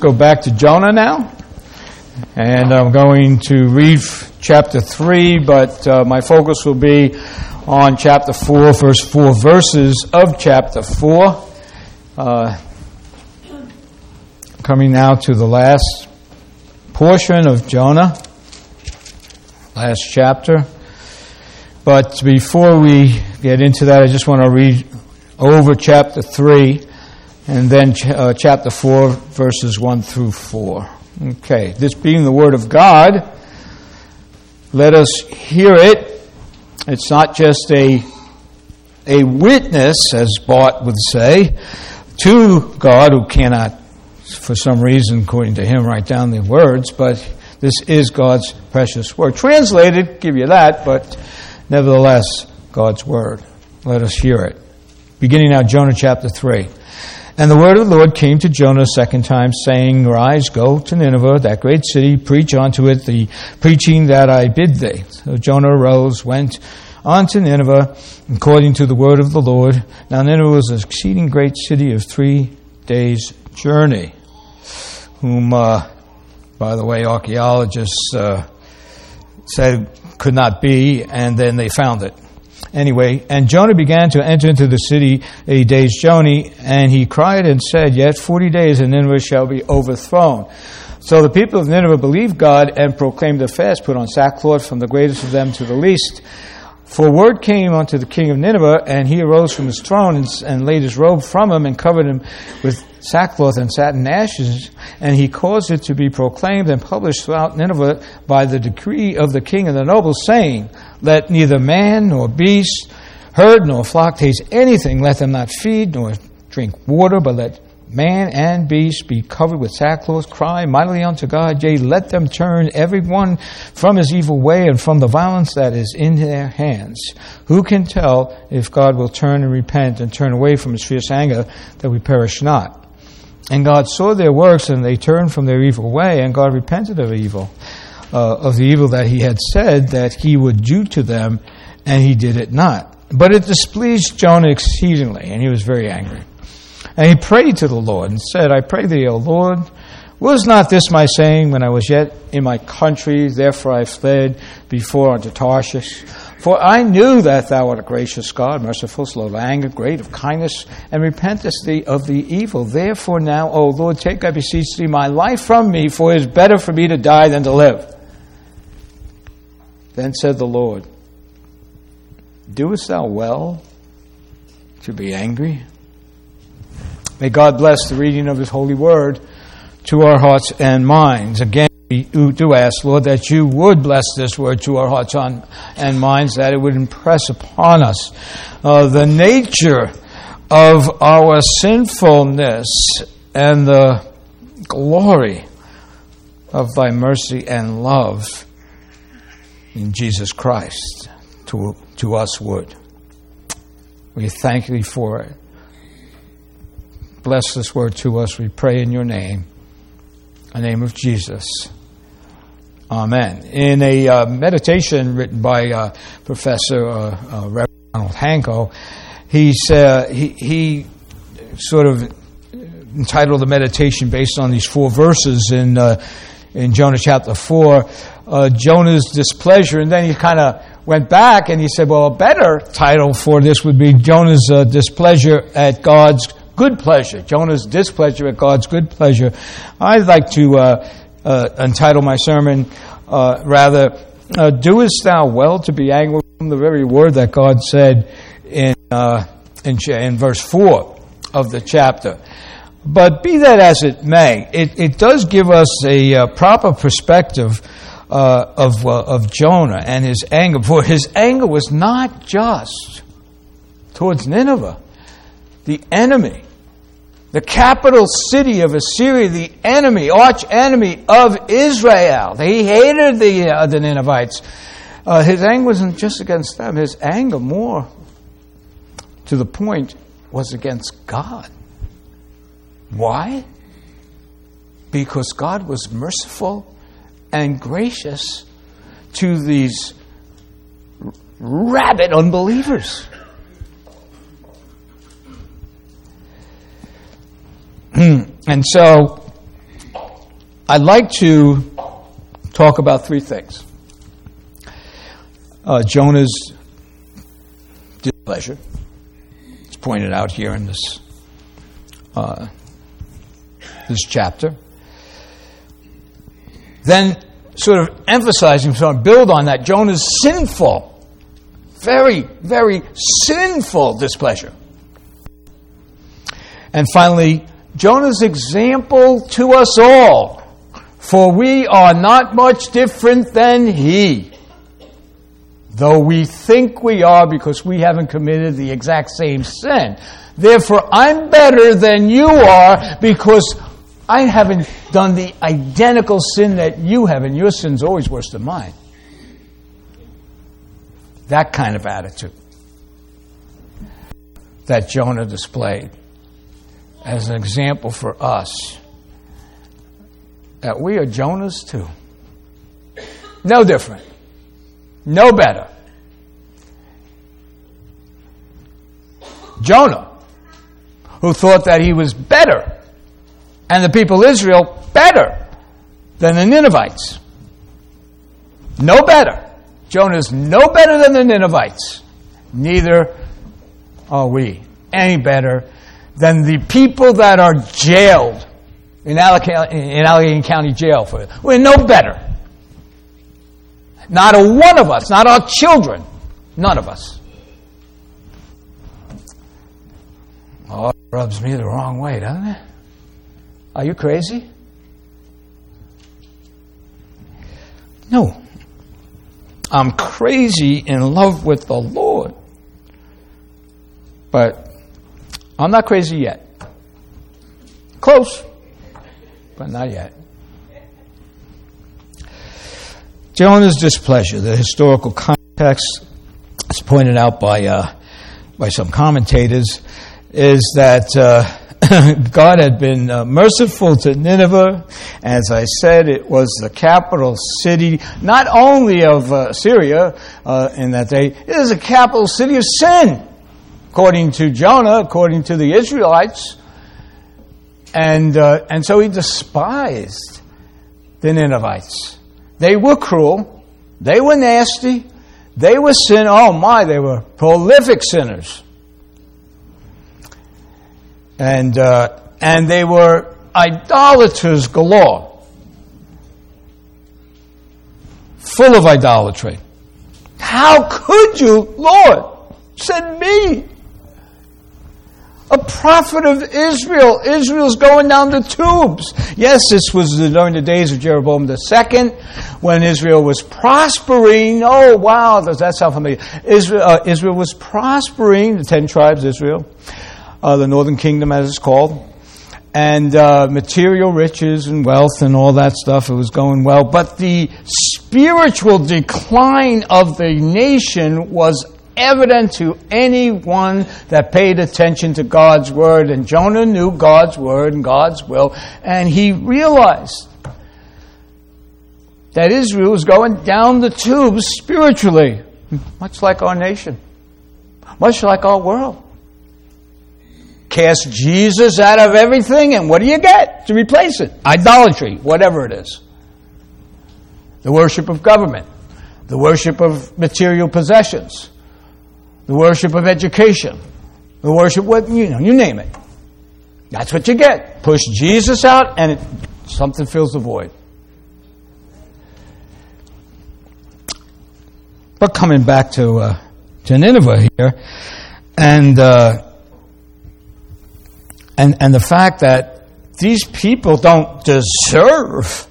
Go back to Jonah now. And I'm going to read chapter 3, but uh, my focus will be on chapter 4, first four verses of chapter 4. Uh, coming now to the last portion of Jonah, last chapter. But before we get into that, I just want to read over chapter 3 and then ch- uh, chapter 4, verses 1 through 4. Okay, this being the Word of God, let us hear it. It's not just a, a witness, as Bart would say, to God who cannot, for some reason, according to him, write down the words, but this is God's precious Word. Translated, give you that, but nevertheless, God's Word. Let us hear it. Beginning now, Jonah chapter 3. And the word of the Lord came to Jonah a second time, saying, Rise, go to Nineveh, that great city, preach unto it the preaching that I bid thee. So Jonah arose, went on to Nineveh, according to the word of the Lord. Now Nineveh was an exceeding great city of three days' journey, whom, uh, by the way, archaeologists uh, said could not be, and then they found it. Anyway, and Jonah began to enter into the city a day's journey, and he cried and said, Yet forty days and Nineveh shall be overthrown. So the people of Nineveh believed God and proclaimed a fast, put on sackcloth from the greatest of them to the least. For word came unto the king of Nineveh, and he arose from his throne and, and laid his robe from him and covered him with sackcloth and satin ashes, and he caused it to be proclaimed and published throughout Nineveh by the decree of the king and the nobles, saying, Let neither man nor beast, herd nor flock taste anything, let them not feed nor drink water, but let man and beast be covered with sackcloth, cry mightily unto God, yea, let them turn every one from his evil way and from the violence that is in their hands. Who can tell if God will turn and repent and turn away from his fierce anger that we perish not? And God saw their works, and they turned from their evil way, and God repented of evil, uh, of the evil that He had said that He would do to them, and He did it not. But it displeased Jonah exceedingly, and he was very angry. And he prayed to the Lord and said, I pray thee, O Lord, was not this my saying when I was yet in my country? Therefore I fled before unto Tarshish. For I knew that thou art a gracious God, merciful, slow to anger, great of kindness, and repentest thee of the evil. Therefore now, O Lord, take, I beseech thee, my life from me, for it is better for me to die than to live. Then said the Lord, Doest thou well to be angry? May God bless the reading of His holy word to our hearts and minds. Again, we do ask, Lord, that you would bless this word to our hearts and minds, that it would impress upon us uh, the nature of our sinfulness and the glory of thy mercy and love in Jesus Christ to, to us would. We thank thee for it. Bless this word to us, we pray in your name. In the name of Jesus. Amen. In a uh, meditation written by uh, Professor uh, uh Reverend Ronald Hanko, he, he, he sort of entitled the meditation based on these four verses in, uh, in Jonah chapter 4, uh, Jonah's displeasure. And then he kind of went back and he said, well, a better title for this would be Jonah's displeasure at God's good pleasure. Jonah's displeasure at God's good pleasure. I'd like to uh, entitle my sermon uh, rather, uh, Doest thou well to be angry from the very word that God said in, uh, in, in, verse 4 of the chapter. But be that as it may, it, it does give us a uh, proper perspective uh, of, of Jonah and his anger. For his anger was not just towards Nineveh, the enemy the capital city of Assyria, the enemy, arch enemy of Israel. He hated the, uh, the Ninevites. Uh, his anger wasn't just against them, his anger more to the point was against God. Why? Because God was merciful and gracious to these rabid unbelievers. And so I'd like to talk about three things uh, Jonah's displeasure. It's pointed out here in this, uh, this chapter. Then, sort of emphasizing, of build on that, Jonah's sinful, very, very sinful displeasure. And finally, Jonah's example to us all, for we are not much different than he. Though we think we are because we haven't committed the exact same sin. Therefore, I'm better than you are because I haven't done the identical sin that you have, and your sin's always worse than mine. That kind of attitude that Jonah displayed as an example for us that we are Jonahs too. No different. No better. Jonah, who thought that he was better, and the people of Israel better than the Ninevites. No better. Jonah is no better than the Ninevites. Neither are we any better than the people that are jailed in Allegheny, County Jail for it. We're no better. Not a one of us, not our children, none of us. Oh, it rubs me the wrong way, doesn't it? Are you crazy? No. I'm crazy in love with the Lord. But I'm not crazy yet. Close, but not yet. Jonah's displeasure, the historical context, as pointed out by, uh, by some commentators, is that uh, God had been uh, merciful to Nineveh. As I said, it was the capital city, not only of uh, Syria uh, in that day, it is a capital city of sin according to Jonah, according to the Israelites. And, uh, and so he despised the Ninevites. They were cruel. They were nasty. They were sin. Oh my, they were prolific sinners. And, uh, and they were idolaters galore. Full of idolatry. How could you, Lord, send me a prophet of Israel. Israel's going down the tubes. Yes, this was during the days of Jeroboam II when Israel was prospering. Oh, wow, does that sound familiar? Israel, uh, Israel was prospering, the ten tribes, Israel, uh, the northern kingdom as it's called. And uh, material riches and wealth and all that stuff, it was going well. But the spiritual decline of the nation was evident to anyone that paid attention to God's word. And Jonah knew God's word and God's will, and he realized that Israel was going down the tubes spiritually, much like our nation, much like our world. Cast Jesus out of everything, and what do you get to replace it? Idolatry, whatever it is. The worship of government, the worship of material possessions, the worship of education, the worship what you know, you name it. That's what you get. Push Jesus out, and it, something fills the void. But coming back to uh, to Nineveh here, and uh, and and the fact that these people don't deserve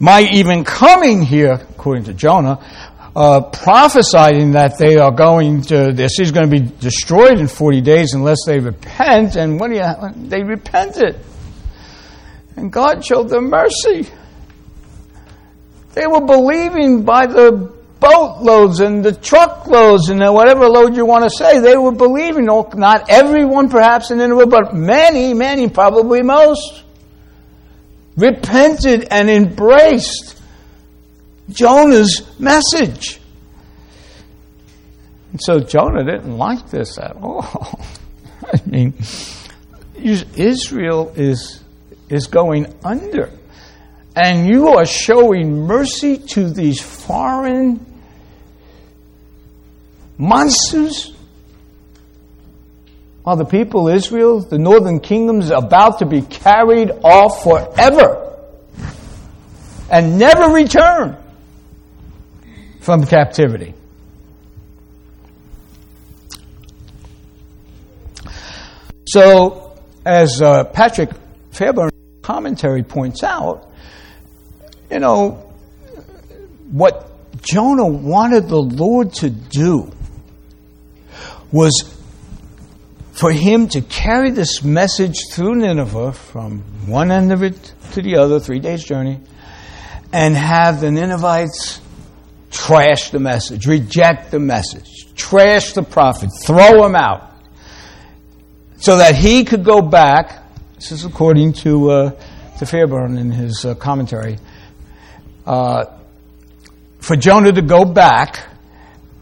my even coming here, according to Jonah, uh, prophesying that they are going to, this is going to be destroyed in 40 days unless they repent. And when they repented. And God showed them mercy. They were believing by the boatloads and the truckloads and whatever load you want to say. They were believing, not everyone perhaps in Nineveh, but many, many, probably most, repented and embraced Jonah's message. And so Jonah didn't like this at all. I mean, Israel is, is going under. and you are showing mercy to these foreign monsters? While the people of Israel, the northern kingdoms, about to be carried off forever and never return from captivity. So, as uh, Patrick Fairbairn commentary points out, you know, what Jonah wanted the Lord to do was for him to carry this message through Nineveh from one end of it to the other, three days' journey, and have the Ninevites trash the message, reject the message, trash the prophet, throw him out so that he could go back. This is according to, uh, to Fairbairn in his uh, commentary. Uh, for Jonah to go back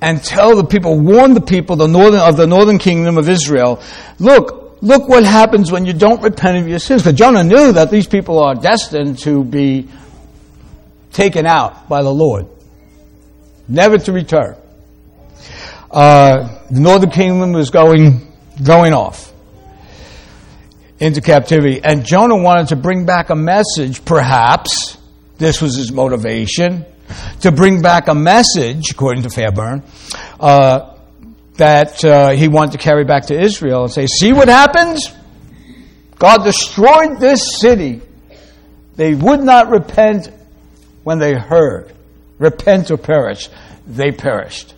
and tell the people, warn the people the northern, of the northern kingdom of Israel, look, look what happens when you don't repent of your sins. Because Jonah knew that these people are destined to be taken out by the Lord, never to return. Uh, the northern kingdom was going, going off into captivity. And Jonah wanted to bring back a message, perhaps, this was his motivation, to bring back a message, according to Fairbairn, uh, that uh, he wanted to carry back to Israel and say, See what happens? God destroyed this city. They would not repent when they heard. Repent or perish. They perished.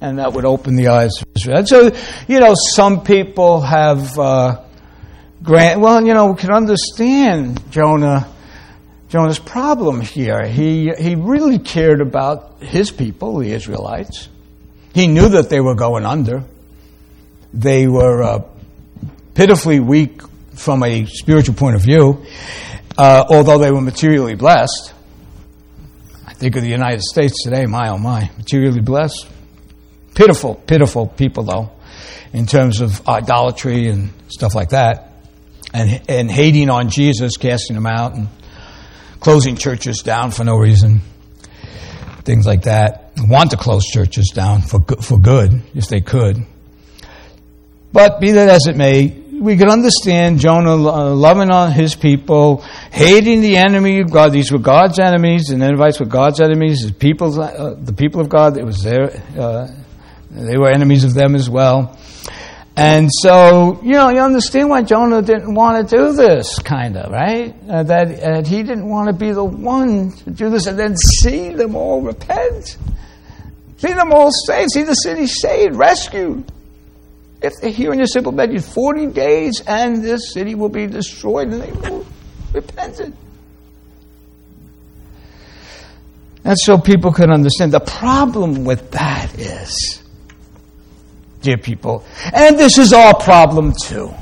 And that would open the eyes of Israel. And so, you know, some people have. Uh, grant, well, you know, we can understand Jonah, Jonah's problem here. He, he really cared about his people, the Israelites. He knew that they were going under. They were uh, pitifully weak from a spiritual point of view, uh, although they were materially blessed. Think of the United States today, my oh my, materially blessed. Pitiful, pitiful people, though, in terms of idolatry and stuff like that and, and hating on Jesus, casting him out, and closing churches down for no reason. Things like that. Want to close churches down for, for good, if they could. But be that as it may, we can understand Jonah loving on his people, hating the enemy of God. These were God's enemies, and the Ninevites were God's enemies. The people, uh, the people of God, it was their, uh, they were enemies of them as well. And so, you know, you understand why Jonah didn't want to do this, kind of, right? Uh, that uh, he didn't want to be the one to do this and then see them all repent. See them all saved. See the city saved, rescued. If they hear in your simple message, 40 days and this city will be destroyed, and they will repent. It. And so people can understand. The problem with that is dear people. And this is our problem too.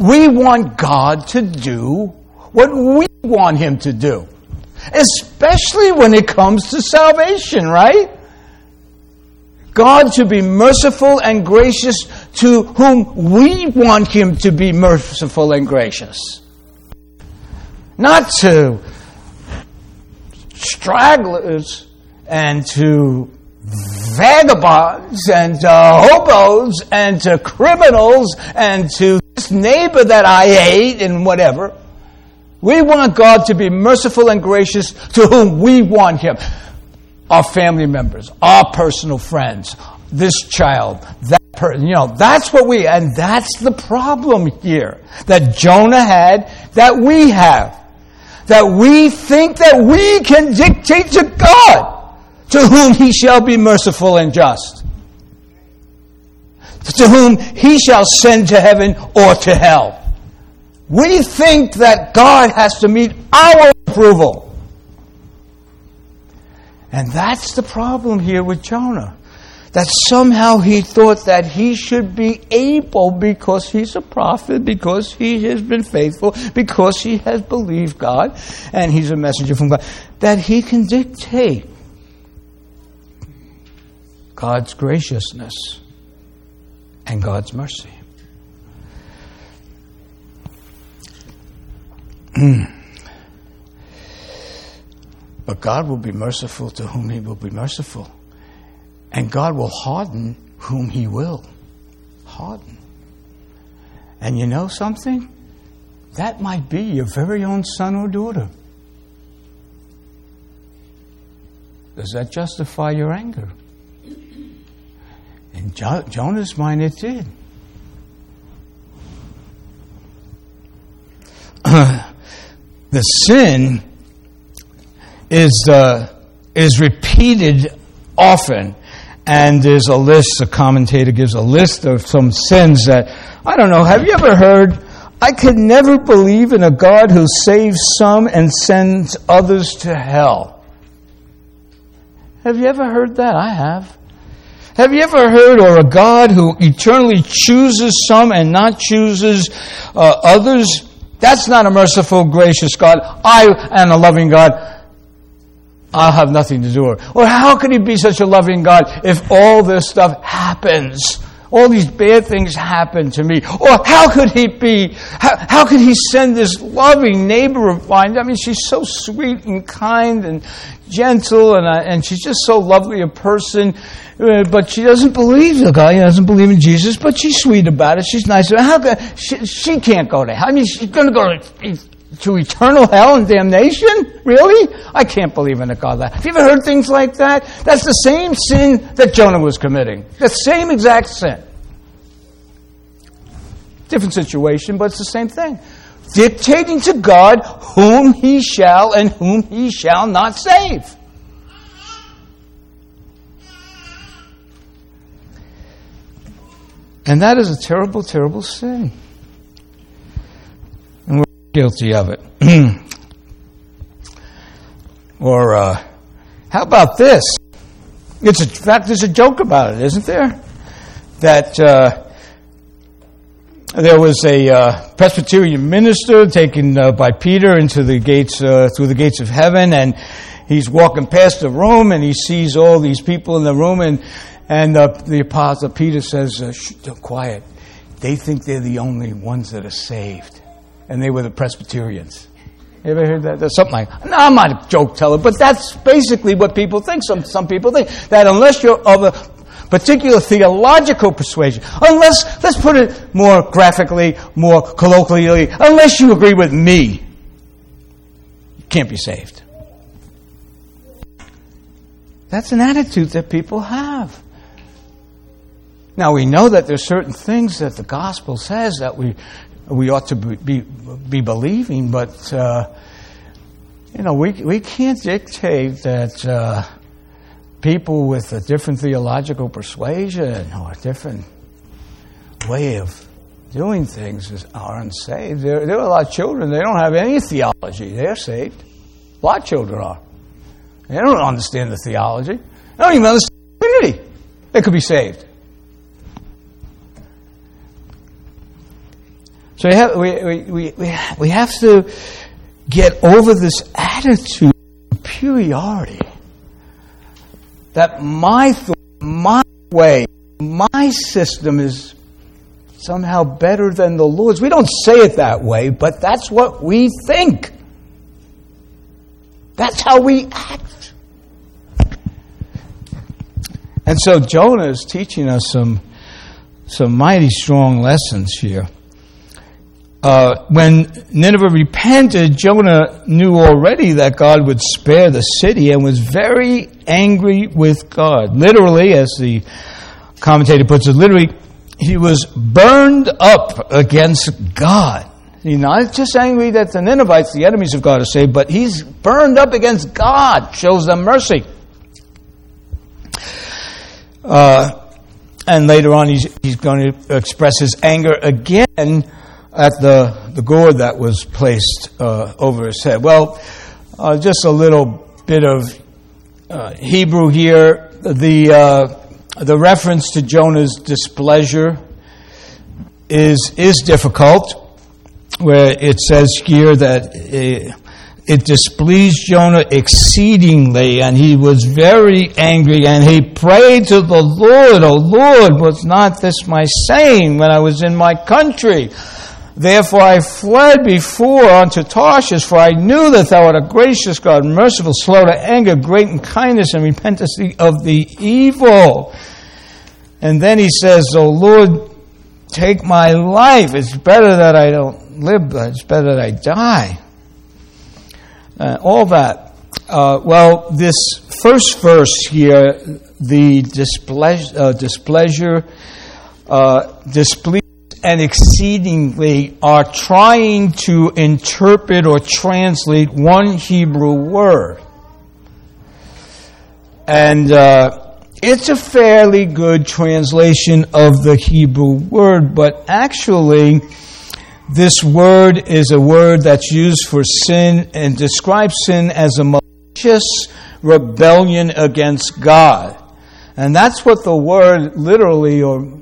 We want God to do what we want Him to do, especially when it comes to salvation, right? God to be merciful and gracious to whom we want Him to be merciful and gracious. Not to stragglers and to vagabonds and to hobos and to criminals and to this neighbor that I hate and whatever. We want God to be merciful and gracious to whom we want Him. Our family members, our personal friends, this child, that person, you know, that's what we, and that's the problem here that Jonah had, that we have. That we think that we can dictate to God to whom he shall be merciful and just, to whom he shall send to heaven or to hell. We think that God has to meet our approval. And that's the problem here with Jonah. That somehow he thought that he should be able, because he's a prophet, because he has been faithful, because he has believed God, and he's a messenger from God, that he can dictate God's graciousness and God's mercy. But God will be merciful to whom he will be merciful. And God will harden whom he will harden. And you know something? That might be your very own son or daughter. Does that justify your anger? In jo- Jonah's mind, it did. the sin is, uh, is repeated often. And there's a list, a commentator gives a list of some sins that, I don't know, have you ever heard? I could never believe in a God who saves some and sends others to hell. Have you ever heard that? I have. Have you ever heard or a God who eternally chooses some and not chooses uh, others? That's not a merciful, gracious God. I am a loving God. I'll have nothing to do with it. Or how could he be such a loving God if all this stuff happens? all these bad things happen to me. Or how could he be, how, how could he send this loving neighbor of mine? I mean, she's so sweet and kind and gentle, and, uh, and she's just so lovely a person, uh, but she doesn't believe the guy, doesn't believe in Jesus, but she's sweet about it. She's nice. How could, she, she can't go to hell. I mean, she's going to go to to eternal hell and damnation? Really? I can't believe in a God like that. Have you ever heard things like that? That's the same sin that Jonah was committing. The same exact sin. Different situation, but it's the same thing. Dictating to God whom he shall and whom he shall not save. And that is a terrible, terrible sin guilty of it. or uh, how about this? It's a, in fact, there's a joke about it, isn't there? That uh, there was a uh, Presbyterian minister taken uh, by Peter into the gates uh, through the gates of heaven, and he's walking past the room, and he sees all these people in the room, and and uh, the apostle Peter says, "Quiet." They think they're the only ones that are saved and they were the Presbyterians. You ever heard that? There's something like, no, I'm not a joke teller, but that's basically what people think. Some, some people think that unless you're of a particular theological persuasion, unless, let's put it more graphically, more colloquially, unless you agree with me, you can't be saved. That's an attitude that people have. Now we know that there's certain things that the gospel says that we we ought to be, be, be believing, but, uh, you know, we, we can't dictate that uh, people with a different theological persuasion or a different way of doing things are unsaved. There, there are a lot of children, they don't have any theology. They're saved. A lot of children are. They don't understand the theology. They don't even understand the Trinity. They could be saved. So we have, we, we, we, we have to get over this attitude of superiority. That my thought, my way, my system is somehow better than the Lord's. We don't say it that way, but that's what we think. That's how we act. And so Jonah is teaching us some, some mighty strong lessons here uh, when Nineveh repented, Jonah knew already that God would spare the city and was very angry with God. Literally, as the commentator puts it, literally, he was burned up against God. He's not just angry that the Ninevites, the enemies of God, are saved, but he's burned up against God, shows them mercy. Uh, and later on, he's, he's going to express his anger again at the, the gourd that was placed uh, over his head. Well, uh, just a little bit of uh, Hebrew here. The, uh, the reference to Jonah's displeasure is, is difficult, where it says here that it, it displeased Jonah exceedingly, and he was very angry, and he prayed to the Lord, O Lord, was not this my saying when I was in my country? Therefore I fled before unto Tarshish, for I knew that thou art a gracious God, merciful, slow to anger, great in kindness, and repentest of the evil. And then he says, O Lord, take my life. It's better that I don't live, but it's better that I die. Uh, all that. Uh, well, this first verse here, the displeasure, uh, displeasure uh, displeased and exceedingly are trying to interpret or translate one Hebrew word. And uh, it's a fairly good translation of the Hebrew word, but actually, this word is a word that's used for sin and describes sin as a malicious rebellion against God. And that's what the word literally or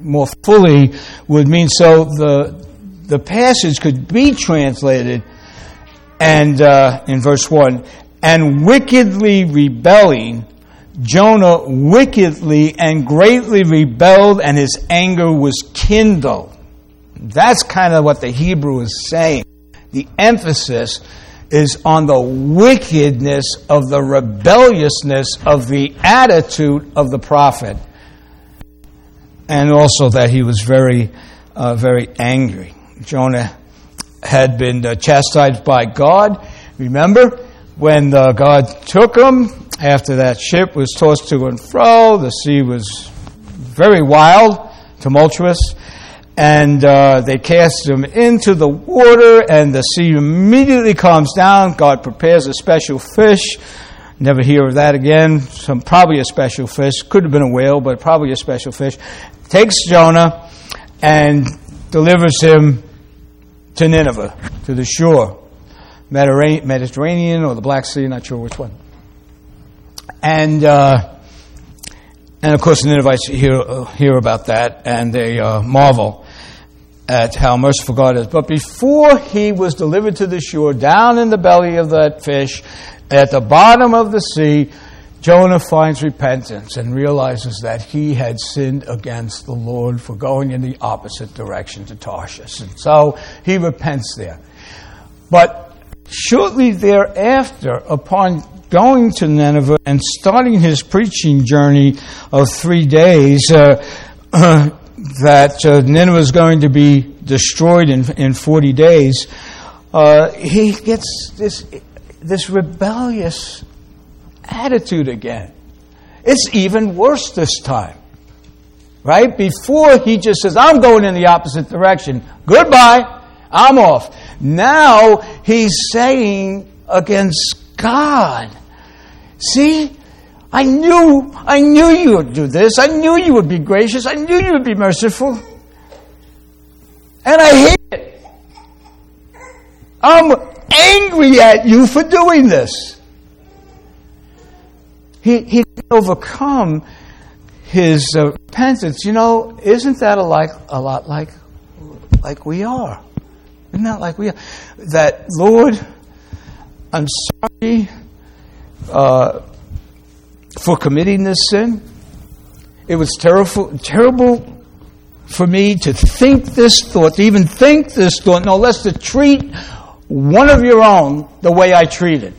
more fully would mean. So the, the passage could be translated and uh, in verse 1 and wickedly rebelling Jonah wickedly and greatly rebelled, and his anger was kindled. That's kind of what the Hebrew is saying. The emphasis is on the wickedness of the rebelliousness of the attitude of the prophet, and also that he was very, uh, very angry. Jonah had been uh, chastised by God. Remember when uh, God took him after that ship was tossed to and fro? The sea was very wild, tumultuous and uh, they cast him into the water, and the sea immediately calms down. God prepares a special fish. Never hear of that again. Some probably a special fish. Could have been a whale, but probably a special fish. Takes Jonah and delivers him to Nineveh, to the shore, Mediterranean or the Black Sea. Not sure which one. And. Uh, and of course, the Ninevites hear, hear about that and they uh, marvel at how merciful God is. But before he was delivered to the shore, down in the belly of that fish, at the bottom of the sea, Jonah finds repentance and realizes that he had sinned against the Lord for going in the opposite direction to Tarshish. And so he repents there. But shortly thereafter, upon going to Nineveh and starting his preaching journey of three days, uh, that uh, Nineveh is going to be destroyed in, in 40 days, uh, he gets this, this rebellious attitude again. It's even worse this time. Right? Before he just says, I'm going in the opposite direction. Goodbye. I'm off. Now he's saying against God. See? I knew, I knew you would do this. I knew you would be gracious. I knew you would be merciful. And I hate it. I'm angry at you for doing this. He, he overcome his uh, repentance. You know, isn't that a, like, a lot like, like we are? Isn't that like we are? That, Lord, I'm sorry. Uh, for committing this sin. It was terrible, terrible for me to think this thought, to even think this thought, no less to treat one of your own the way I treated.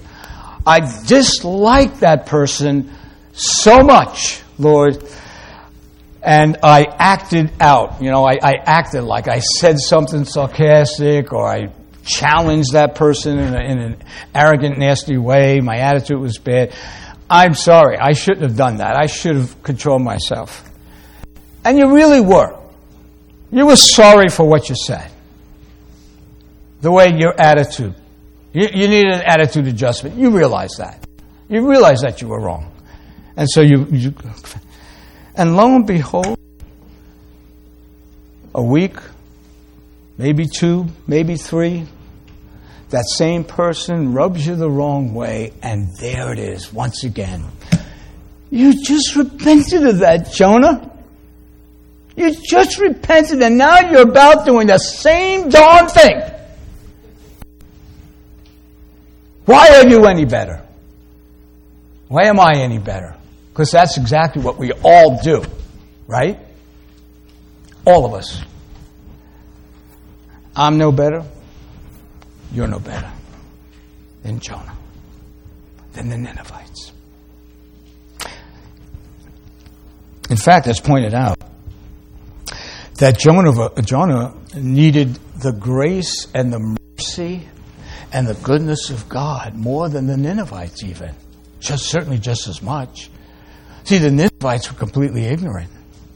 I dislike that person so much, Lord, and I acted out. You know, I, I acted like I said something sarcastic or I challenged that person in, a, in an arrogant, nasty way. My attitude was bad. I'm sorry, I shouldn't have done that. I should have controlled myself. And you really were. You were sorry for what you said. The way your attitude. You, you needed an attitude adjustment. You realize that. You realize that you were wrong. And so you, you and lo and behold, a week, maybe two, maybe three, that same person rubs you the wrong way, and there it is once again. You just repented of that, Jonah. You just repented, and now you're about doing the same darn thing. Why are you any better? Why am I any better? Because that's exactly what we all do, right? All of us. I'm no better. You're no better than Jonah, than the Ninevites. In fact, it's pointed out that Jonah, Jonah needed the grace and the mercy and the goodness of God more than the Ninevites, even. Just certainly just as much. See, the Ninevites were completely ignorant.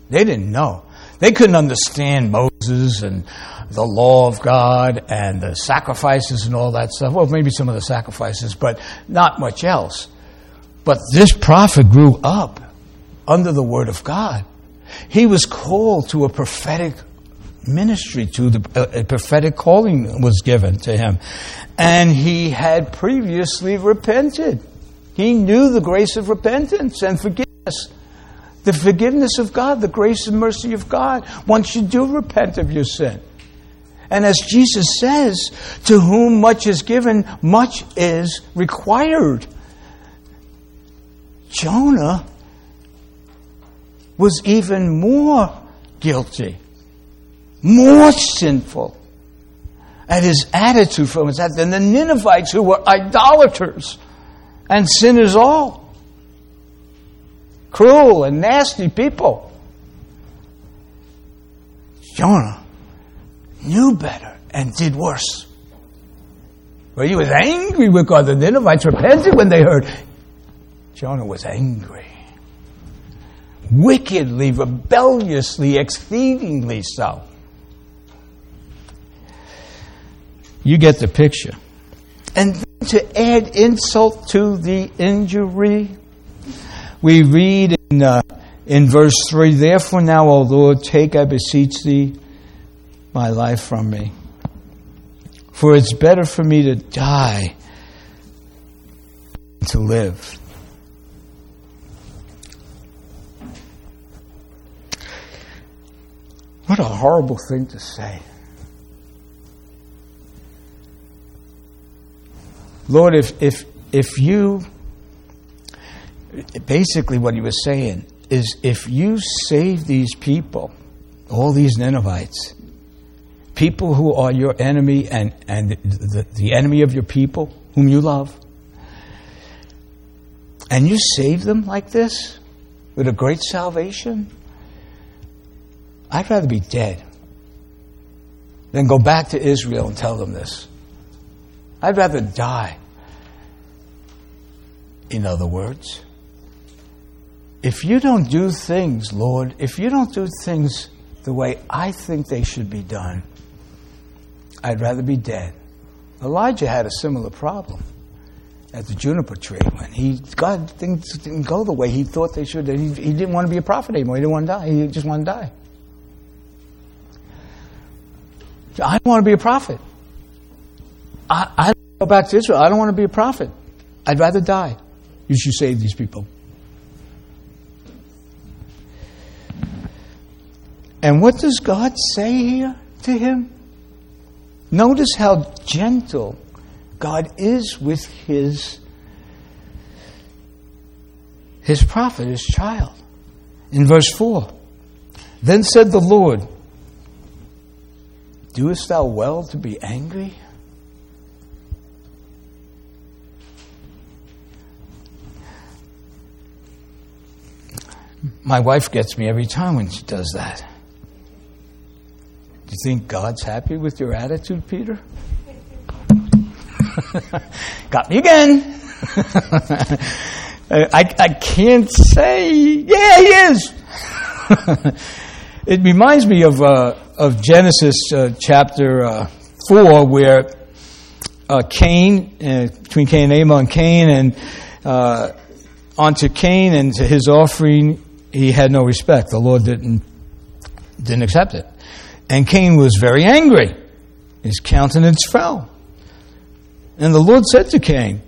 They didn't know. They couldn't understand Moses and the law of God and the sacrifices and all that stuff. Well, maybe some of the sacrifices, but not much else. But this prophet grew up under the word of God. He was called to a prophetic ministry, to the uh, a prophetic calling was given to him. And he had previously repented. He knew the grace of repentance and forgiveness. The forgiveness of God, the grace and mercy of God, once you do repent of your sin. And as Jesus says, to whom much is given, much is required. Jonah was even more guilty, more sinful at his attitude from his than the Ninevites who were idolaters and sinners all. Cruel and nasty people. Jonah knew better and did worse. Well, he was angry with God. The Ninevites repented when they heard. Jonah was angry wickedly, rebelliously, exceedingly so. You get the picture. And to add insult to the injury, we read in, uh, in verse 3 Therefore now, O Lord, take, I beseech thee, my life from me. For it's better for me to die than to live. What a horrible thing to say. Lord, if, if, if you, basically what he was saying is if you save these people, all these Ninevites, people who are your enemy and, and the, the enemy of your people, whom you love, and you save them like this with a great salvation, I'd rather be dead than go back to Israel and tell them this. I'd rather die. In other words, if you don't do things, Lord, if you don't do things the way I think they should be done, I'd rather be dead. Elijah had a similar problem at the juniper tree when he God things didn't go the way he thought they should. He, he didn't want to be a prophet anymore. He didn't want to die. He just wanted to die. I want to be a prophet. I, I go back to Israel. I don't want to be a prophet. I'd rather die. You should save these people. And what does God say here to him? Notice how gentle God is with his, his prophet, his child. In verse 4 Then said the Lord, Doest thou well to be angry? My wife gets me every time when she does that. Do you think God's happy with your attitude, Peter? Got me again. I, I can't say, yeah, he is. it reminds me of uh, of Genesis uh, chapter uh, 4, where uh, Cain, uh, between Cain and Abel, and Cain, and uh, onto Cain and to his offering, he had no respect. The Lord didn't, didn't accept it. And Cain was very angry. His countenance fell. And the Lord said to Cain,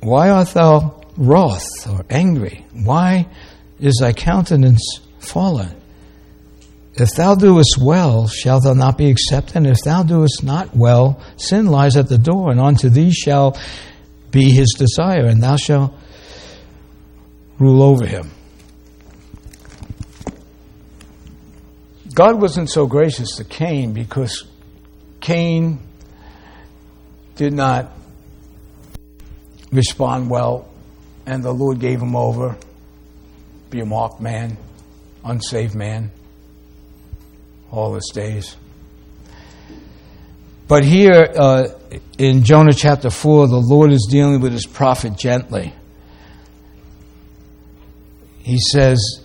Why art thou wroth or angry? Why is thy countenance fallen? If thou doest well, shalt thou not be accepted? And if thou doest not well, sin lies at the door, and unto thee shall be his desire, and thou shalt rule over him. God wasn't so gracious to Cain because Cain did not respond well, and the Lord gave him over, be a marked man, unsaved man, all his days. But here uh, in Jonah chapter 4, the Lord is dealing with his prophet gently. He says,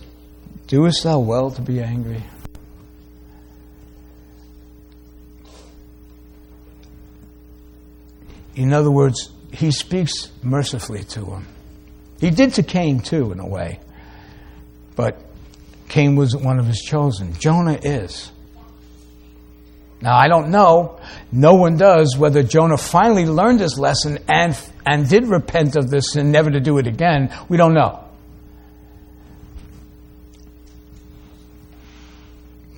Doest thou well to be angry? In other words, he speaks mercifully to him. He did to Cain too, in a way. But Cain was one of his chosen. Jonah is. Now, I don't know, no one does, whether Jonah finally learned his lesson and, and did repent of this and never to do it again. We don't know.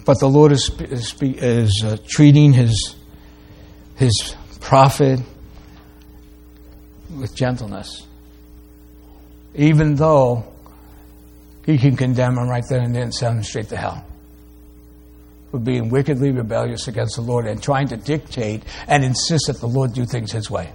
But the Lord is, is, is uh, treating his, his prophet with gentleness, even though he can condemn him right then and then and send him straight to hell. For being wickedly rebellious against the Lord and trying to dictate and insist that the Lord do things his way.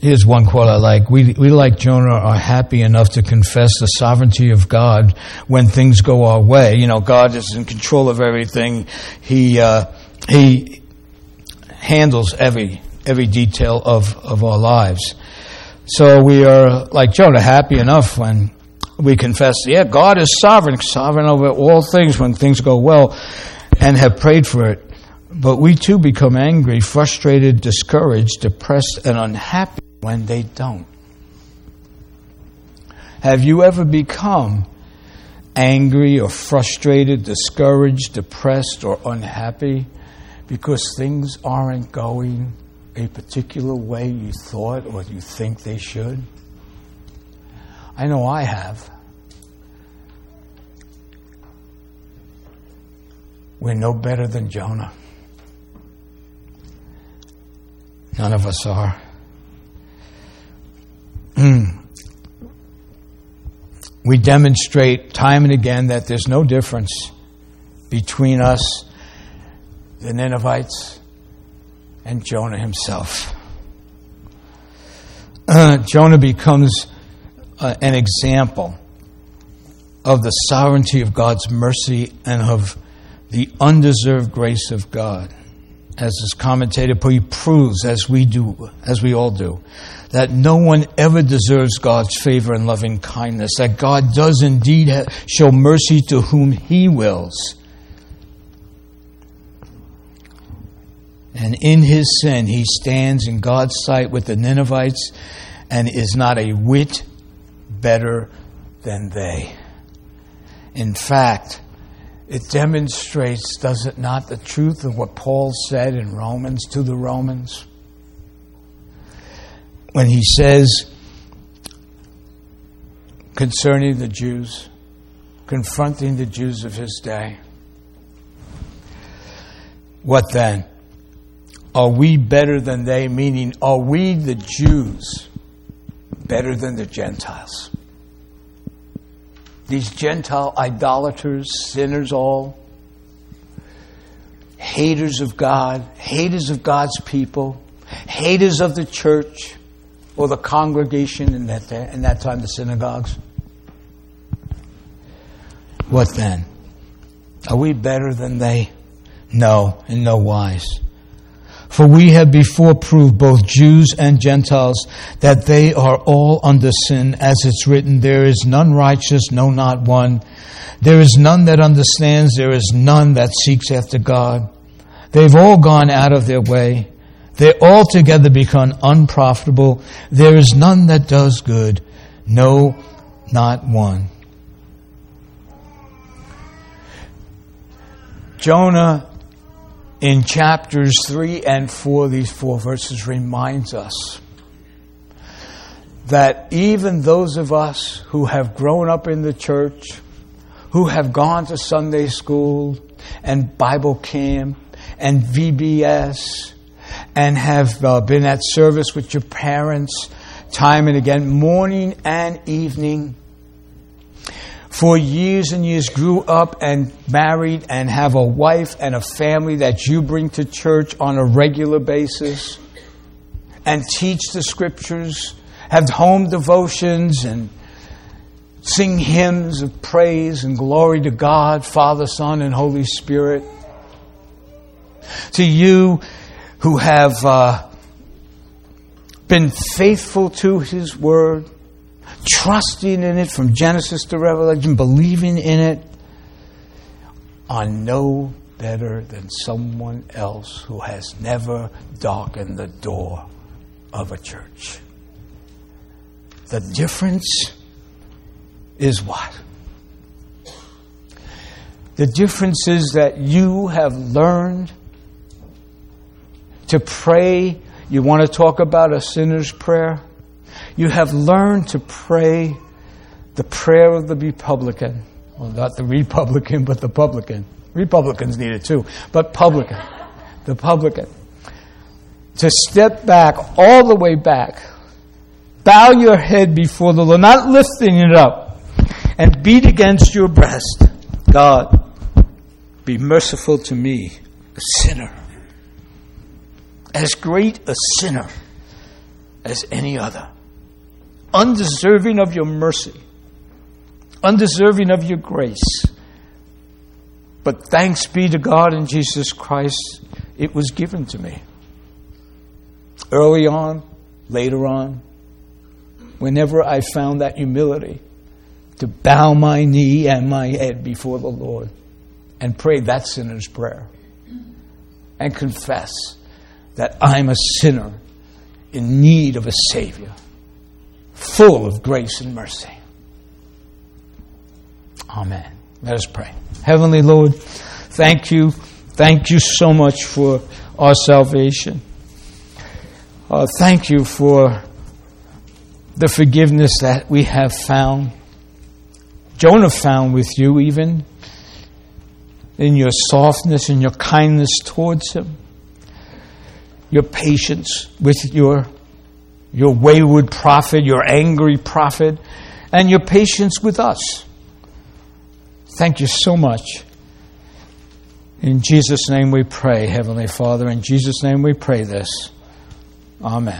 Here's one quote I like. We, we, like Jonah, are happy enough to confess the sovereignty of God when things go our way. You know, God is in control of everything. He, uh, he handles every, every detail of, of our lives. So we are, like Jonah, happy enough when we confess, yeah, God is sovereign, sovereign over all things when things go well, and have prayed for it. But we too become angry, frustrated, discouraged, depressed, and unhappy when they don't. Have you ever become angry or frustrated, discouraged, depressed, or unhappy because things aren't going a particular way you thought or you think they should? I know I have. We're no better than Jonah. None of us are. We demonstrate time and again that there's no difference between us, the Ninevites, and Jonah himself. Jonah becomes uh, an example of the sovereignty of God's mercy and of the undeserved grace of God. As his commentator proves, as we do, as we all do, that no one ever deserves God's favor and loving kindness, that God does indeed show mercy to whom He wills. And in his sin, he stands in God's sight with the Ninevites and is not a whit better than they. In fact, it demonstrates, does it not, the truth of what Paul said in Romans to the Romans? When he says concerning the Jews, confronting the Jews of his day. What then? Are we better than they? Meaning, are we the Jews better than the Gentiles? These Gentile idolaters, sinners all, haters of God, haters of God's people, haters of the church, or the congregation in that, in that time, the synagogues? What then? Are we better than they? No, in no wise. For we have before proved, both Jews and Gentiles, that they are all under sin, as it's written, There is none righteous, no, not one. There is none that understands, there is none that seeks after God. They've all gone out of their way. They altogether become unprofitable. There is none that does good, no, not one. Jonah in chapters 3 and 4, these four verses, reminds us that even those of us who have grown up in the church, who have gone to Sunday school and Bible camp and VBS, and have uh, been at service with your parents time and again, morning and evening. For years and years, grew up and married and have a wife and a family that you bring to church on a regular basis and teach the scriptures, have home devotions and sing hymns of praise and glory to God, Father, Son, and Holy Spirit. To you who have uh, been faithful to His Word, trusting in it from Genesis to Revelation, believing in it, are no better than someone else who has never darkened the door of a church. The difference is what? The difference is that you have learned to pray. You want to talk about a sinner's prayer? You have learned to pray the prayer of the Republican. Well, not the Republican, but the publican. Republicans need it too, but publican. The publican. To step back, all the way back, bow your head before the Lord, not lifting it up, and beat against your breast. God, be merciful to me, a sinner as great a sinner as any other, undeserving of your mercy, undeserving of your grace. But thanks be to God in Jesus Christ, it was given to me. Early on, later on, whenever I found that humility to bow my knee and my head before the Lord and pray that sinner's prayer and confess that I'm a sinner in need of a Savior, full of grace and mercy. Amen. Let us pray. Heavenly Lord, thank you. Thank you so much for our salvation. Uh, thank you for the forgiveness that we have found. Jonah found with you, even in your softness and your kindness towards him your patience with your, your wayward prophet, your angry prophet, and your patience with us. Thank you so much. In Jesus' name we pray, Heavenly Father. In Jesus' name we pray this. Amen.